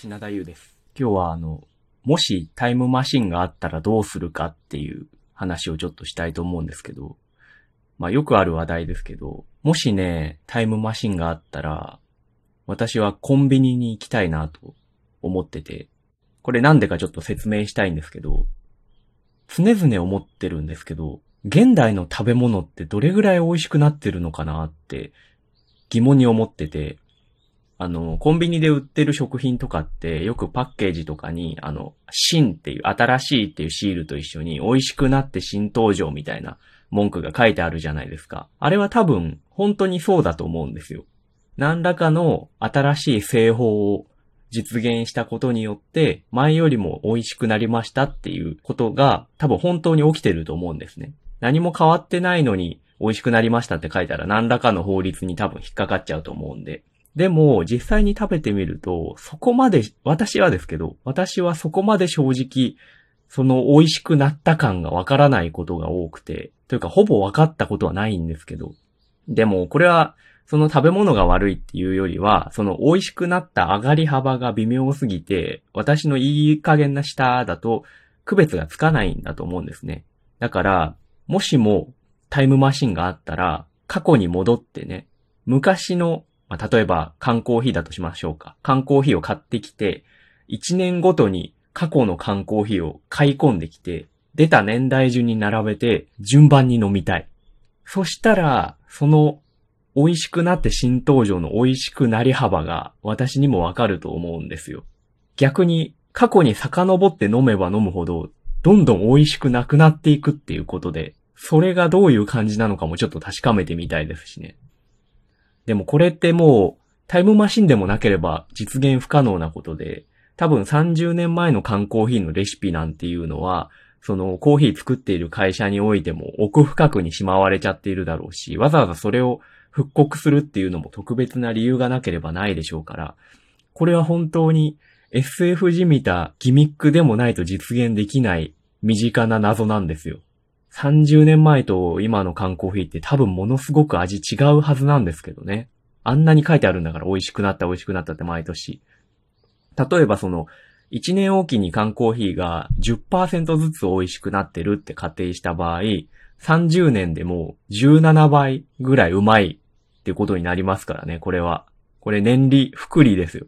品田優です。今日はあの、もしタイムマシンがあったらどうするかっていう話をちょっとしたいと思うんですけど、まあよくある話題ですけど、もしね、タイムマシンがあったら、私はコンビニに行きたいなと思ってて、これなんでかちょっと説明したいんですけど、常々思ってるんですけど、現代の食べ物ってどれぐらい美味しくなってるのかなって疑問に思ってて、あの、コンビニで売ってる食品とかってよくパッケージとかに、あの、新っていう、新しいっていうシールと一緒に美味しくなって新登場みたいな文句が書いてあるじゃないですか。あれは多分本当にそうだと思うんですよ。何らかの新しい製法を実現したことによって、前よりも美味しくなりましたっていうことが多分本当に起きてると思うんですね。何も変わってないのに美味しくなりましたって書いたら何らかの法律に多分引っかかっちゃうと思うんで。でも、実際に食べてみると、そこまで、私はですけど、私はそこまで正直、その美味しくなった感がわからないことが多くて、というかほぼ分かったことはないんですけど。でも、これは、その食べ物が悪いっていうよりは、その美味しくなった上がり幅が微妙すぎて、私のいい加減な舌だと区別がつかないんだと思うんですね。だから、もしもタイムマシンがあったら、過去に戻ってね、昔の、まあ、例えば缶コーヒーだとしましょうか。缶コーヒーを買ってきて、1年ごとに過去の缶コーヒーを買い込んできて、出た年代順に並べて順番に飲みたい。そしたら、その美味しくなって新登場の美味しくなり幅が私にもわかると思うんですよ。逆に過去に遡って飲めば飲むほど、どんどん美味しくなくなっていくっていうことで、それがどういう感じなのかもちょっと確かめてみたいですしね。でもこれってもうタイムマシンでもなければ実現不可能なことで、多分30年前の缶コーヒーのレシピなんていうのは、そのコーヒー作っている会社においても奥深くにしまわれちゃっているだろうし、わざわざそれを復刻するっていうのも特別な理由がなければないでしょうから、これは本当に SF じみたギミックでもないと実現できない身近な謎なんですよ。30年前と今の缶コーヒーって多分ものすごく味違うはずなんですけどね。あんなに書いてあるんだから美味しくなった美味しくなったって毎年。例えばその、1年おきに缶コーヒーが10%ずつ美味しくなってるって仮定した場合、30年でもう17倍ぐらいうまいってことになりますからね、これは。これ年利、福利ですよ。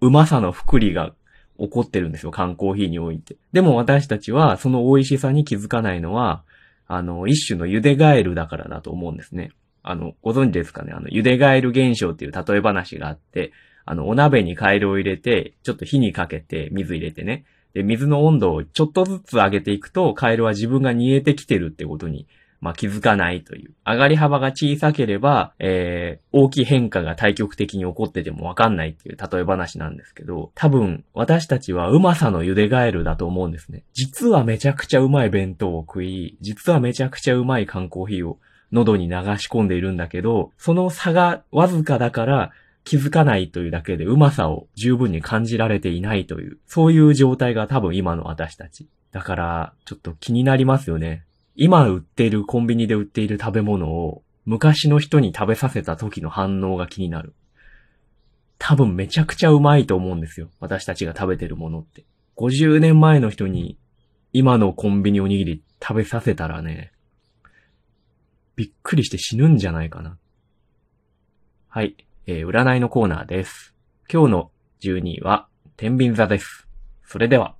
うまさの福利が起こってるんですよ、缶コーヒーにおいて。でも私たちはその美味しさに気づかないのは、あの、一種の茹でガエルだからだと思うんですね。あの、ご存知ですかね？あの、茹でガエル現象っていう例え話があって、あの、お鍋にカエルを入れて、ちょっと火にかけて、水入れてね。で、水の温度をちょっとずつ上げていくと、カエルは自分が煮えてきてるってことに、まあ、気づかないという。上がり幅が小さければ、えー、大きい変化が対極的に起こっててもわかんないっていう例え話なんですけど、多分、私たちはうまさの茹でガエルだと思うんですね。実はめちゃくちゃうまい弁当を食い、実はめちゃくちゃうまい缶コーヒーを喉に流し込んでいるんだけど、その差がわずかだから、気づかないというだけでうまさを十分に感じられていないという、そういう状態が多分今の私たち。だから、ちょっと気になりますよね。今売ってるコンビニで売っている食べ物を昔の人に食べさせた時の反応が気になる。多分めちゃくちゃうまいと思うんですよ。私たちが食べてるものって。50年前の人に今のコンビニおにぎり食べさせたらね、びっくりして死ぬんじゃないかな。はい。えー占いのコーナーです。今日の12位は、天秤座です。それでは。